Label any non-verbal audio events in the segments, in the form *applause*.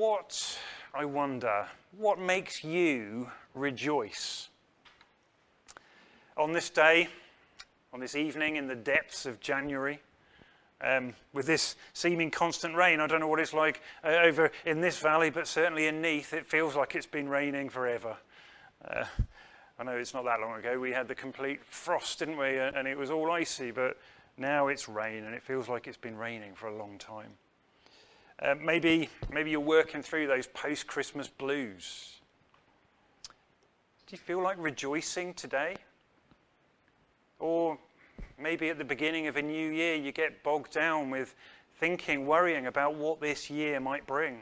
What, I wonder, what makes you rejoice? On this day, on this evening in the depths of January, um, with this seeming constant rain, I don't know what it's like uh, over in this valley, but certainly in Neath, it feels like it's been raining forever. Uh, I know it's not that long ago, we had the complete frost, didn't we? And it was all icy, but now it's rain, and it feels like it's been raining for a long time. Uh, maybe, maybe you're working through those post Christmas blues. Do you feel like rejoicing today? Or maybe at the beginning of a new year, you get bogged down with thinking, worrying about what this year might bring.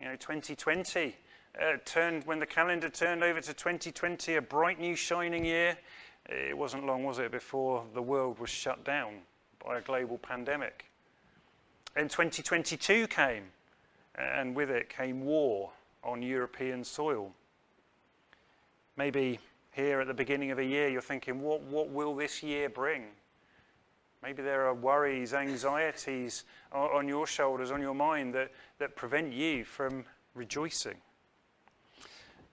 You know, 2020 uh, turned, when the calendar turned over to 2020, a bright new shining year. It wasn't long, was it, before the world was shut down by a global pandemic. And 2022 came, and with it came war on European soil. Maybe here at the beginning of a year you're thinking, what, what will this year bring? Maybe there are worries, anxieties on your shoulders, on your mind that, that prevent you from rejoicing.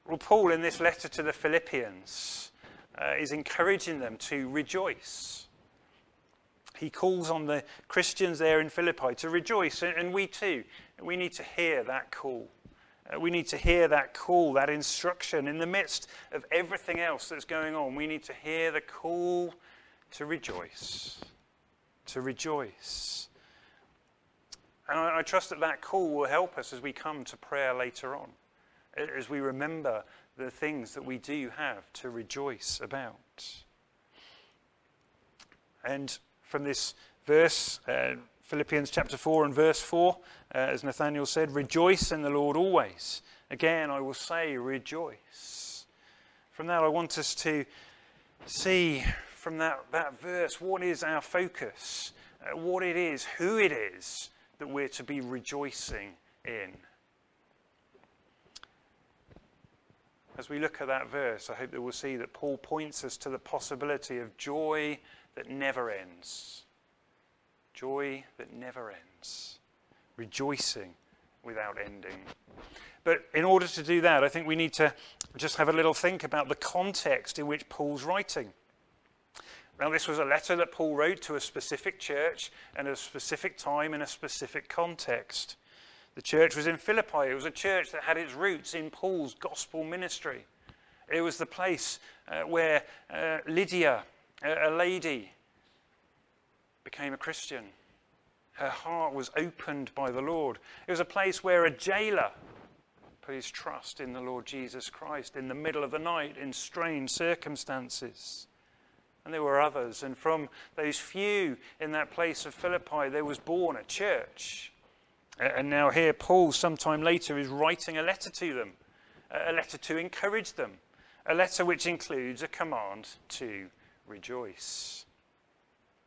Well, Paul, in this letter to the Philippians, uh, is encouraging them to rejoice he calls on the Christians there in Philippi to rejoice, and we too, we need to hear that call. Uh, we need to hear that call, that instruction in the midst of everything else that's going on. We need to hear the call to rejoice. To rejoice. And I, I trust that that call will help us as we come to prayer later on, as we remember the things that we do have to rejoice about. And from this verse, uh, Philippians chapter 4 and verse 4, uh, as Nathaniel said, Rejoice in the Lord always. Again, I will say, Rejoice. From that, I want us to see from that, that verse what is our focus, uh, what it is, who it is that we're to be rejoicing in. As we look at that verse, I hope that we'll see that Paul points us to the possibility of joy that never ends. Joy that never ends. Rejoicing without ending. But in order to do that, I think we need to just have a little think about the context in which Paul's writing. Now, this was a letter that Paul wrote to a specific church and at a specific time in a specific context. The church was in Philippi. It was a church that had its roots in Paul's gospel ministry. It was the place uh, where uh, Lydia a, lady became a Christian. Her heart was opened by the Lord. It was a place where a jailer put his trust in the Lord Jesus Christ in the middle of the night in strange circumstances. And there were others. And from those few in that place of Philippi, there was born a church. And now, here, Paul, sometime later, is writing a letter to them, a letter to encourage them, a letter which includes a command to rejoice.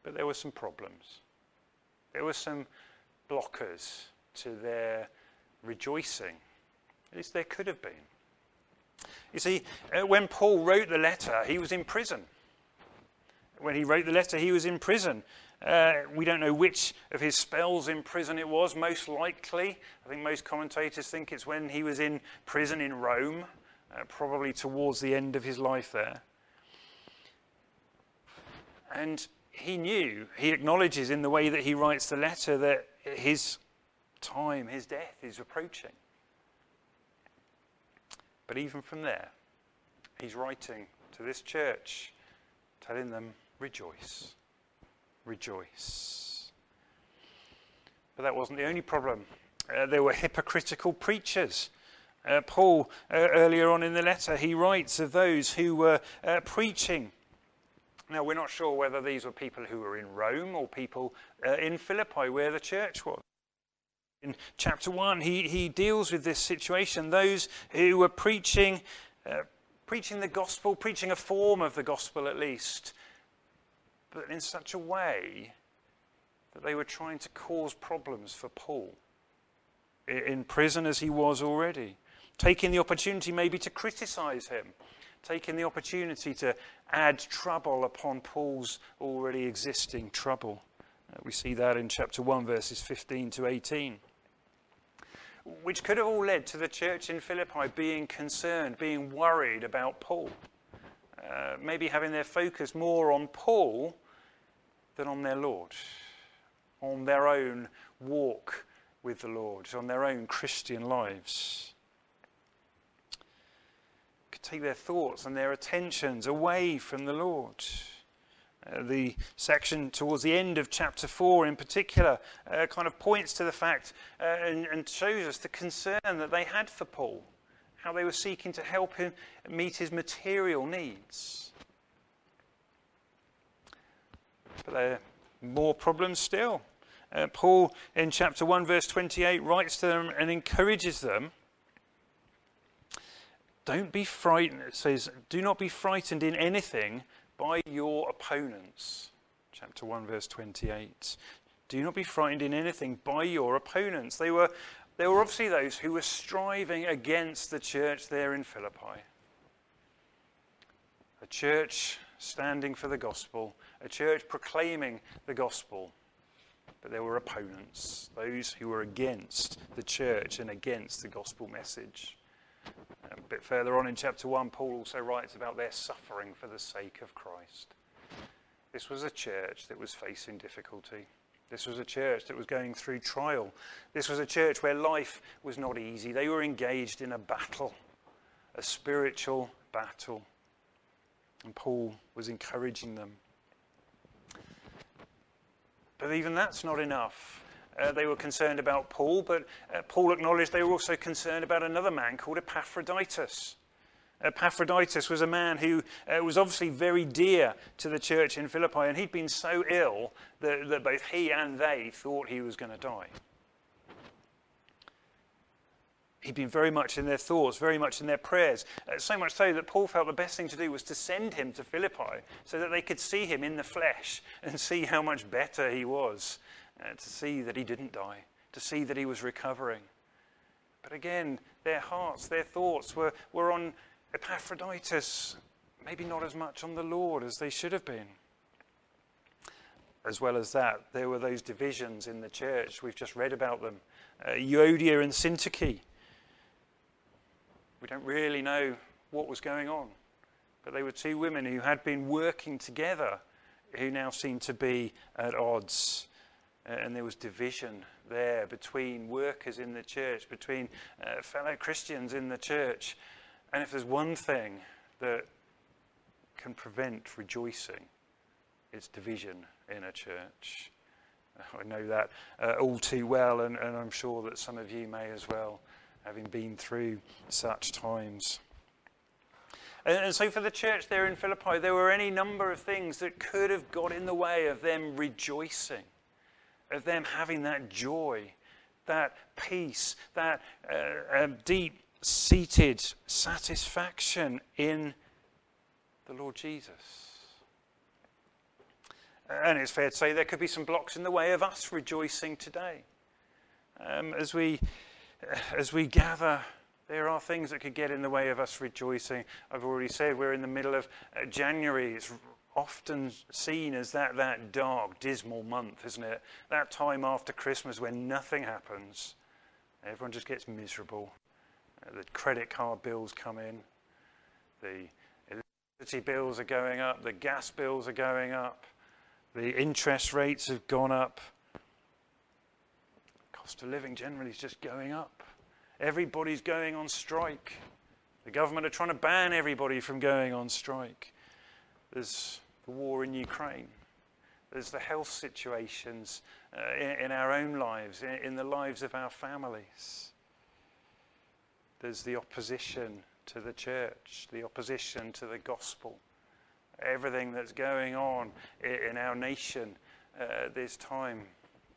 But there were some problems. There were some blockers to their rejoicing. At least there could have been. You see, uh, when Paul wrote the letter, he was in prison. When he wrote the letter, he was in prison. Uh, we don't know which of his spells in prison it was, most likely. I think most commentators think it's when he was in prison in Rome, uh, probably towards the end of his life there. And he knew, he acknowledges in the way that he writes the letter that his time, his death is approaching. But even from there, he's writing to this church, telling them, rejoice, rejoice. But that wasn't the only problem. Uh, there were hypocritical preachers. Uh, Paul, uh, earlier on in the letter, he writes of those who were uh, preaching now, we're not sure whether these were people who were in Rome or people uh, in Philippi, where the church was. In chapter 1, he, he deals with this situation. Those who were preaching, uh, preaching the gospel, preaching a form of the gospel at least, but in such a way that they were trying to cause problems for Paul, in prison as he was already, taking the opportunity maybe to criticize him taking the opportunity to add trouble upon Paul's already existing trouble. Uh, we see that in chapter 1, verses 15 to 18. which could have all led to the church in Philippi being concerned, being worried about Paul. Uh, maybe having their focus more on Paul than on their Lord, on their own walk with the Lord, on their own Christian lives. Take their thoughts and their attentions away from the Lord. Uh, the section towards the end of chapter 4 in particular uh, kind of points to the fact uh, and, and, shows us the concern that they had for Paul, how they were seeking to help him meet his material needs. But there are more problems still. Uh, Paul, in chapter 1, verse 28, writes to them and encourages them. Don't be frightened. It says, Do not be frightened in anything by your opponents. Chapter 1, verse 28. Do not be frightened in anything by your opponents. They were, they were obviously those who were striving against the church there in Philippi. A church standing for the gospel, a church proclaiming the gospel. But there were opponents, those who were against the church and against the gospel message. A bit further on in chapter 1, Paul also writes about their suffering for the sake of Christ. This was a church that was facing difficulty. This was a church that was going through trial. This was a church where life was not easy. They were engaged in a battle, a spiritual battle. And Paul was encouraging them. But even that's not enough. Uh, they were concerned about Paul, but uh, Paul acknowledged they were also concerned about another man called Epaphroditus. Epaphroditus was a man who uh, was obviously very dear to the church in Philippi, and he'd been so ill that, that both he and they thought he was going to die. He'd been very much in their thoughts, very much in their prayers. Uh, so much so that Paul felt the best thing to do was to send him to Philippi so that they could see him in the flesh and see how much better he was uh, to see that he didn't die, to see that he was recovering. But again, their hearts, their thoughts were, were on Epaphroditus, maybe not as much on the Lord as they should have been. As well as that, there were those divisions in the church. We've just read about them uh, Euodia and Syntyche. We don't really know what was going on, but they were two women who had been working together who now seemed to be at odds. Uh, and there was division there between workers in the church, between uh, fellow Christians in the church. And if there's one thing that can prevent rejoicing, it's division in a church. *laughs* I know that uh, all too well, and, and I'm sure that some of you may as well, having been through such times. And, and, so, for the church there in Philippi, there were any number of things that could have got in the way of them rejoicing of them having that joy, that peace, that uh, um, deep seated satisfaction in the Lord Jesus. And it's fair to say there could be some blocks in the way of us rejoicing today. Um, as, we, as we gather, there are things that could get in the way of us rejoicing. I've already said we're in the middle of uh, January. It's often seen as that, that dark, dismal month, isn't it? That time after Christmas when nothing happens. Everyone just gets miserable. Uh, the credit card bills come in. The electricity bills are going up. The gas bills are going up. The interest rates have gone up. Cost of living generally is just going up. Everybody's going on strike. The government are trying to ban everybody from going on strike. There's the war in Ukraine. There's the health situations uh, in, in, our own lives, in, in the lives of our families. There's the opposition to the church, the opposition to the gospel. Everything that's going on in, in our nation uh, this time.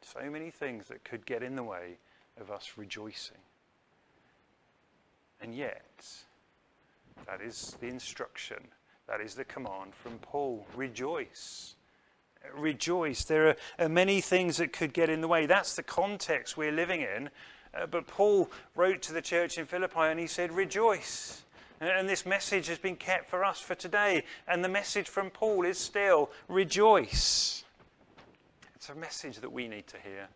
So many things that could get in the way of us rejoicing. And yet, that is the instruction that is the command from Paul. Rejoice. Rejoice. There are many things that could get in the way. That's the context we're living in. Uh, but Paul wrote to the church in Philippi and he said, Rejoice. And this message has been kept for us for today. And the message from Paul is still rejoice. It's a message that we need to hear.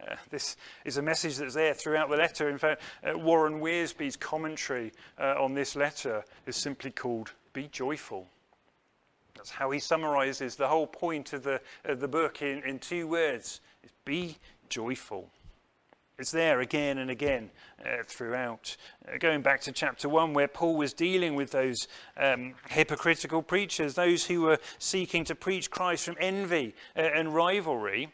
Uh, this is a message that's there throughout the letter. In fact, uh, Warren Wiersbe's commentary uh, on this letter is simply called Be Joyful. That's how he summarizes the whole point of the, of the book in, in two words Be joyful. It's there again and again uh, throughout. Uh, going back to chapter 1, where Paul was dealing with those um, hypocritical preachers, those who were seeking to preach Christ from envy uh, and rivalry,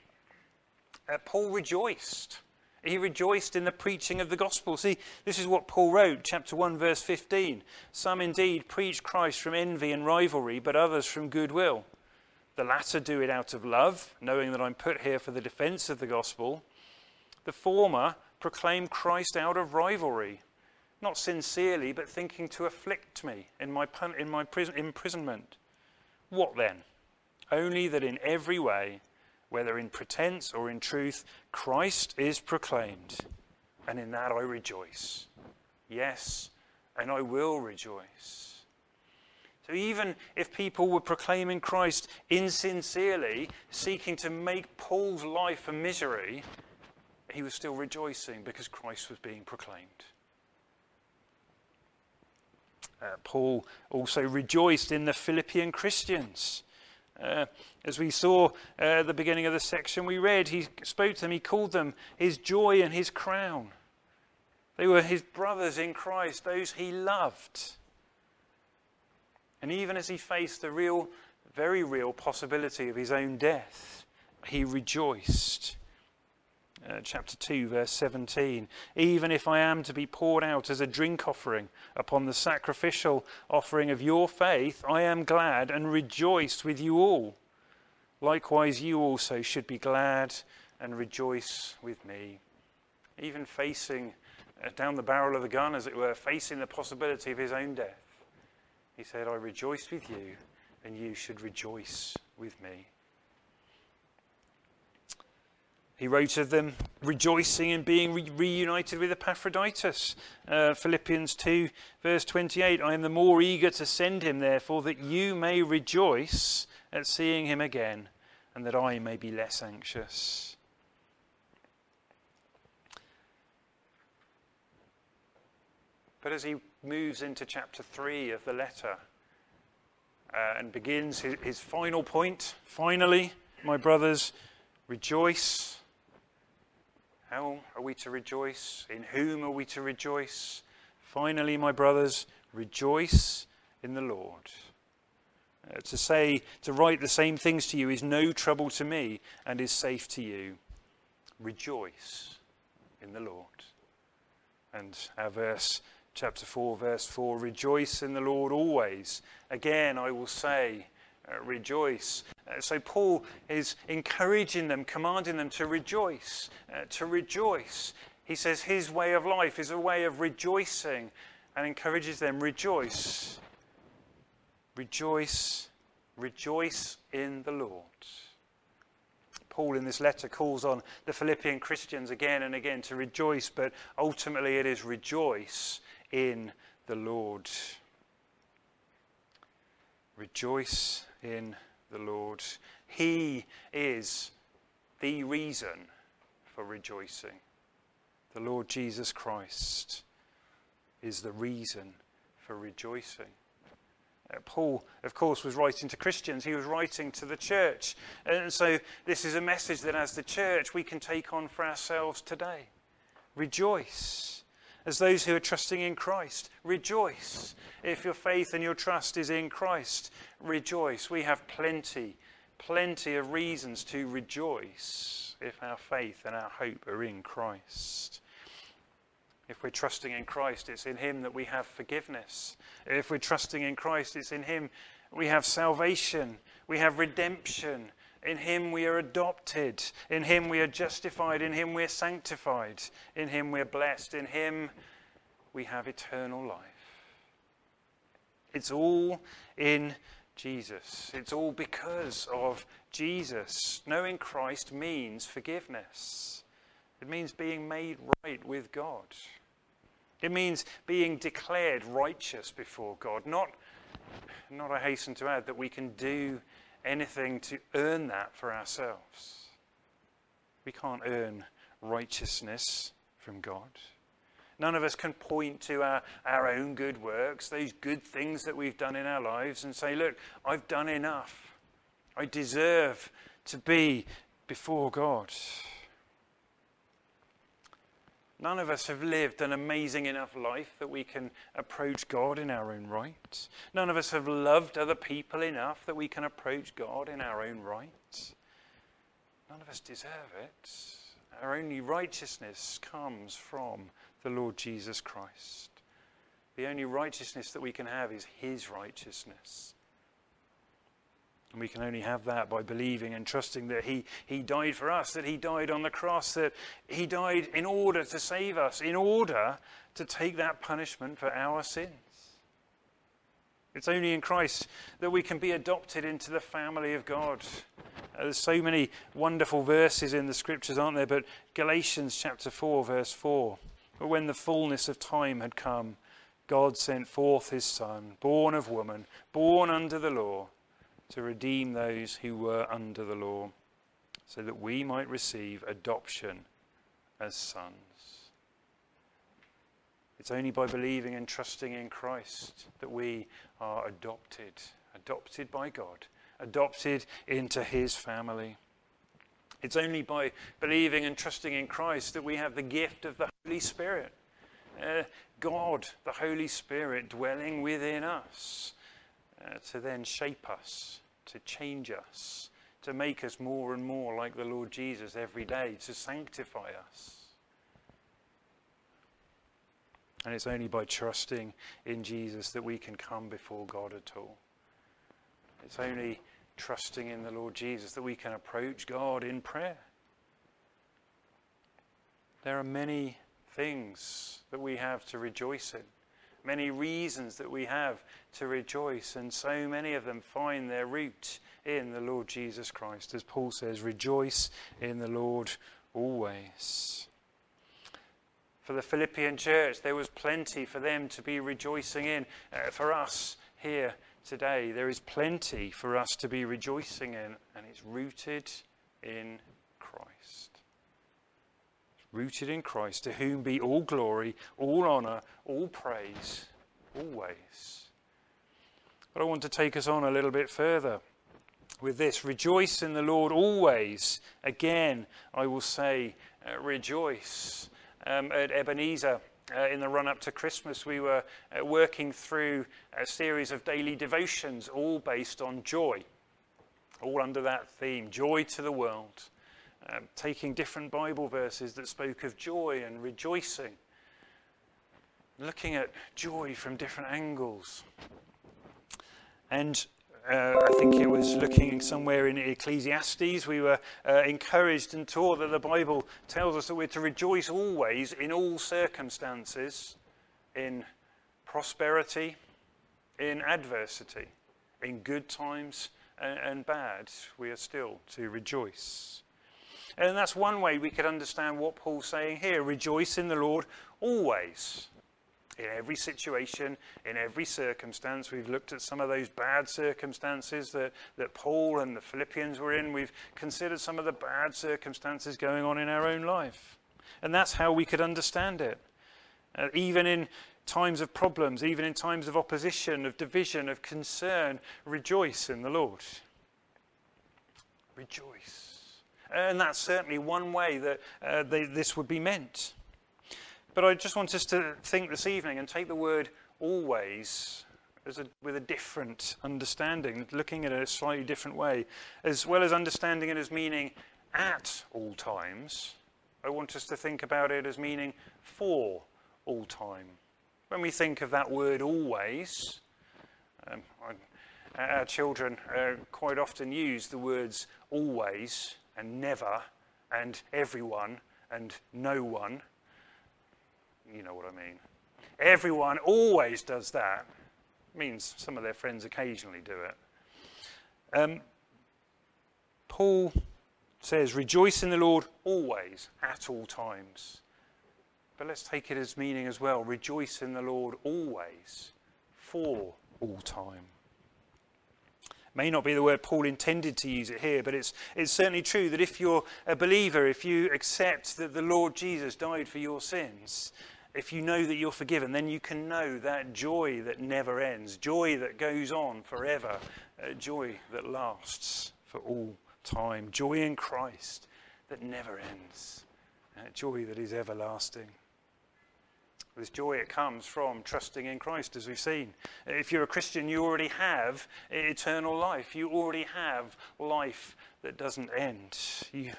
uh, Paul rejoiced. He rejoiced in the preaching of the gospel. See, this is what Paul wrote, chapter 1, verse 15. Some indeed preach Christ from envy and rivalry, but others from goodwill. The latter do it out of love, knowing that I'm put here for the defense of the gospel. The former proclaim Christ out of rivalry, not sincerely, but thinking to afflict me in my, in my prison, imprisonment. What then? Only that in every way, whether in pretense or in truth, Christ is proclaimed, and in that I rejoice. Yes, and I will rejoice. So even if people were proclaiming Christ insincerely, seeking to make Paul's life a misery, he was still rejoicing because Christ was being proclaimed. Uh, Paul also rejoiced in the Philippian Christians. Uh, as we saw uh, at the beginning of the section we read, he spoke to them, he called them his joy and his crown. They were his brothers in Christ, those he loved. And even as he faced the real, very real possibility of his own death, he rejoiced uh, chapter 2, verse 17. Even if I am to be poured out as a drink offering upon the sacrificial offering of your faith, I am glad and rejoice with you all. Likewise, you also should be glad and rejoice with me. Even facing uh, down the barrel of the gun, as it were, facing the possibility of his own death, he said, I rejoice with you, and you should rejoice with me. He wrote of them rejoicing in being re- reunited with Epaphroditus. Uh, Philippians 2, verse 28 I am the more eager to send him, therefore, that you may rejoice at seeing him again, and that I may be less anxious. But as he moves into chapter 3 of the letter uh, and begins his, his final point, finally, my brothers, rejoice how are we to rejoice? In whom are we to rejoice? Finally, my brothers, rejoice in the Lord. Uh, to say, to write the same things to you is no trouble to me and is safe to you. Rejoice in the Lord. And our verse, chapter 4, verse 4 Rejoice in the Lord always. Again, I will say, uh, rejoice. Uh, so Paul is encouraging them, commanding them to rejoice, uh, to rejoice. He says his way of life is a way of rejoicing and encourages them, rejoice. Rejoice, rejoice in the Lord. Paul in this letter calls on the Philippian Christians again and again to rejoice, but ultimately it is rejoice in the Lord. Rejoice in the Lord. He is the reason for rejoicing. The Lord Jesus Christ is the reason for rejoicing. Uh, Paul, of course, was writing to Christians. He was writing to the church. And so, this is a message that as the church we can take on for ourselves today. Rejoice as those who are trusting in Christ. Rejoice. If your faith and your trust is in Christ, rejoice. We have plenty, plenty of reasons to rejoice if our faith and our hope are in Christ. If we're trusting in Christ, it's in Him that we have forgiveness. If we're trusting in Christ, it's in Him we have salvation, we have redemption, in him we are adopted. In him we are justified. In him we are sanctified. In him we are blessed. In him we have eternal life. It's all in Jesus. It's all because of Jesus. Knowing Christ means forgiveness, it means being made right with God. It means being declared righteous before God. Not, not I hasten to add, that we can do anything to earn that for ourselves. We can't earn righteousness from God. None of us can point to our, our own good works, those good things that we've done in our lives, and say, Look, I've done enough. I deserve to be before God. None of us have lived an amazing enough life that we can approach God in our own right. None of us have loved other people enough that we can approach God in our own right. None of us deserve it. Our only righteousness comes from the Lord Jesus Christ. The only righteousness that we can have is His righteousness. And we can only have that by believing and trusting that he, he died for us, that He died on the cross, that He died in order to save us, in order to take that punishment for our sins. It's only in Christ that we can be adopted into the family of God. Uh, there's so many wonderful verses in the scriptures, aren't there? But Galatians chapter 4, verse 4. But when the fullness of time had come, God sent forth his Son, born of woman, born under the law, to redeem those who were under the law, so that we might receive adoption as sons. It's only by believing and trusting in Christ that we are adopted, adopted by God, adopted into his family. It's only by believing and trusting in Christ that we have the gift of the Holy Spirit. Uh, God, the Holy Spirit, dwelling within us uh, to then shape us, to change us, to make us more and more like the Lord Jesus every day, to sanctify us. And it's only by trusting in Jesus that we can come before God at all. It's only trusting in the Lord Jesus that we can approach God in prayer. There are many things that we have to rejoice in, many reasons that we have to rejoice, and so many of them find their root in the Lord Jesus Christ. As Paul says, rejoice in the Lord always. For the Philippian church, there was plenty for them to be rejoicing in. Uh, for us here today, there is plenty for us to be rejoicing in, and it's rooted in Christ. Rooted in Christ, to whom be all glory, all honour, all praise, always. But I want to take us on a little bit further with this Rejoice in the Lord always. Again, I will say, uh, rejoice. Um, at Ebenezer, uh, in the run up to Christmas, we were uh, working through a series of daily devotions, all based on joy, all under that theme joy to the world. Um, taking different Bible verses that spoke of joy and rejoicing, looking at joy from different angles. And uh, I think it was looking somewhere in Ecclesiastes, we were uh, encouraged and taught that the Bible tells us that we're to rejoice always in all circumstances, in prosperity, in adversity, in good times and, and bad. We are still to rejoice. And that's one way we could understand what Paul's saying here rejoice in the Lord always in every situation, in every circumstance. We've looked at some of those bad circumstances that, that Paul and the Philippians were in. We've considered some of the bad circumstances going on in our own life. And that's how we could understand it. Uh, even in times of problems, even in times of opposition, of division, of concern, rejoice in the Lord. Rejoice. And that's certainly one way that uh, they, this would be meant. But I just want us to think this evening and take the word always a, with a different understanding, looking at it a slightly different way, as well as understanding it as meaning at all times. I want us to think about it as meaning for all time. When we think of that word always, um, I, our children uh, quite often use the words always and never and everyone and no one you know what I mean. Everyone always does that. Means some of their friends occasionally do it. Um, Paul says, Rejoice in the Lord always, at all times. But let's take it as meaning as well rejoice in the Lord always, for all time. May not be the word Paul intended to use it here, but it's, it's certainly true that if you're a believer, if you accept that the Lord Jesus died for your sins, if you know that you're forgiven, then you can know that joy that never ends, joy that goes on forever, uh, joy that lasts for all time, joy in Christ that never ends, uh, joy that is everlasting. This joy, it comes from trusting in Christ, as we've seen. If you're a Christian, you already have eternal life. You already have life that doesn't end. You,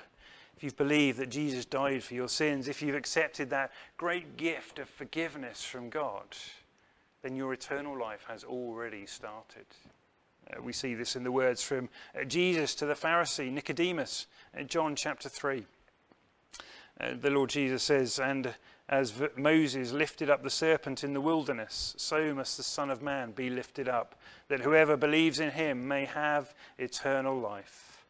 if you've believed that Jesus died for your sins, if you've accepted that great gift of forgiveness from God, then your eternal life has already started. Uh, we see this in the words from uh, Jesus to the Pharisee Nicodemus in John chapter 3. Uh, the Lord Jesus says, And as Moses lifted up the serpent in the wilderness, so must the Son of Man be lifted up, that whoever believes in him may have eternal life.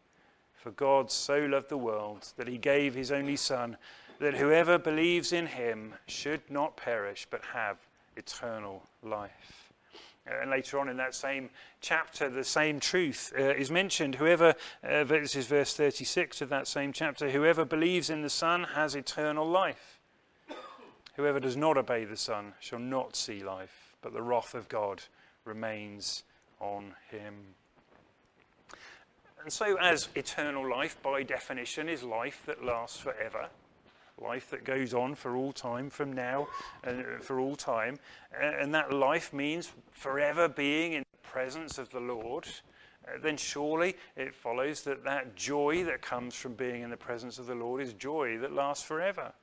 For God so loved the world that he gave his only Son, that whoever believes in him should not perish but have eternal life. Uh, and later on in that same chapter, the same truth uh, is mentioned. Whoever, uh, this is verse 36 of that same chapter, whoever believes in the Son has eternal life. Whoever does not obey the Son shall not see life, but the wrath of God remains on him. And so, as eternal life, by definition, is life that lasts forever, life that goes on for all time, from now and uh, for all time, and that life means forever being in the presence of the Lord, uh, then surely it follows that that joy that comes from being in the presence of the Lord is joy that lasts forever.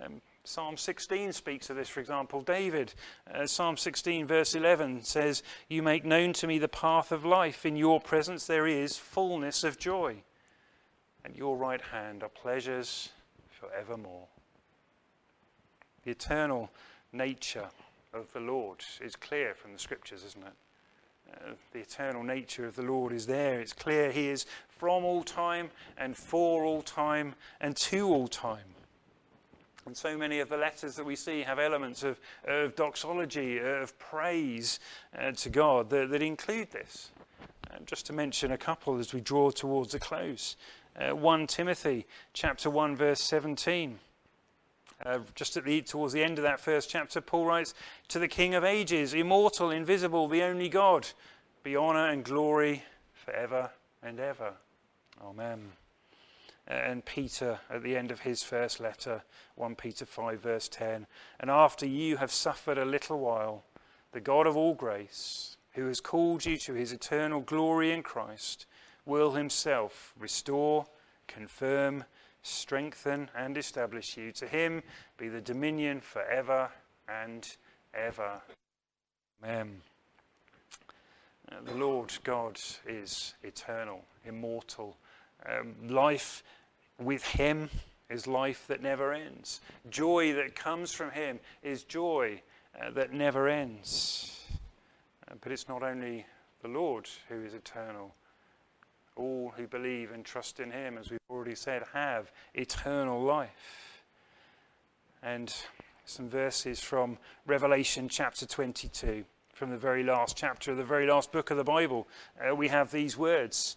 Um, Psalm 16 speaks of this, for example. David, uh, Psalm 16, verse 11 says, You make known to me the path of life. In your presence there is fullness of joy. At your right hand are pleasures forevermore. The eternal nature of the Lord is clear from the scriptures, isn't it? Uh, the eternal nature of the Lord is there. It's clear He is from all time and for all time and to all time. And so many of the letters that we see have elements of, of doxology, of praise uh, to God that, that, include this. Uh, just to mention a couple as we draw towards a close. Uh, 1 Timothy chapter 1 verse 17. Uh, just at the, towards the end of that first chapter, Paul writes, To the King of ages, immortal, invisible, the only God, be honour and glory forever and ever. Amen and Peter at the end of his first letter, 1 Peter 5, verse 10. And after you have suffered a little while, the God of all grace, who has called you to his eternal glory in Christ, will himself restore, confirm, strengthen, and establish you. To him be the dominion forever and ever. Amen. Uh, the Lord God is eternal, immortal um, life with Him is life that never ends. Joy that comes from Him is joy uh, that never ends. Uh, but it's not only the Lord who is eternal. All who believe and trust in Him, as we've already said, have eternal life. And some verses from Revelation chapter 22, from the very last chapter of the very last book of the Bible. Uh, we have these words.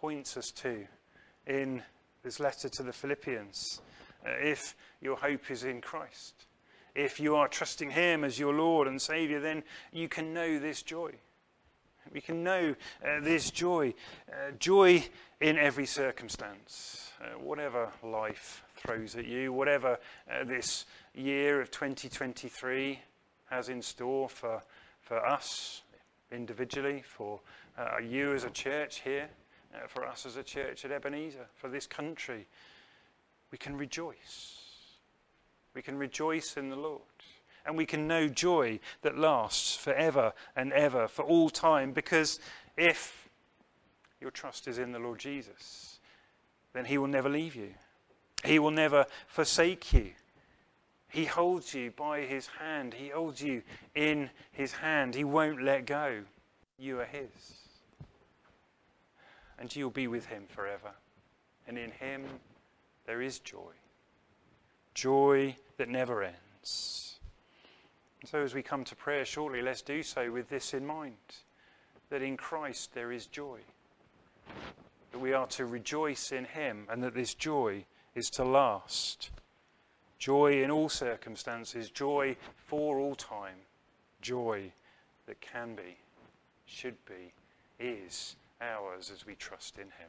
points us to in this letter to the Philippians. Uh, if your hope is in Christ, if you are trusting Him as your Lord and Savior, then you can know this joy. We can know uh, this joy, uh, joy in every circumstance, uh, whatever life throws at you, whatever uh, this year of 2023 has in store for, for us individually, for uh, you as a church here, Uh, for us as a church at Ebenezer, for this country. We can rejoice. We can rejoice in the Lord. And we can know joy that lasts forever and ever, for all time, because if your trust is in the Lord Jesus, then He will never leave you. He will never forsake you. He holds you by His hand, He holds you in His hand. He won't let go. You are His. And you'll be with Him forever. And in Him there is joy. Joy that never ends. And So, as we come to prayer shortly, let's do so with this in mind that in Christ there is joy, that we are to rejoice in Him, and that this joy is to last. Joy in all circumstances, joy for all time, joy that can be, should be, is ours as we trust in Him.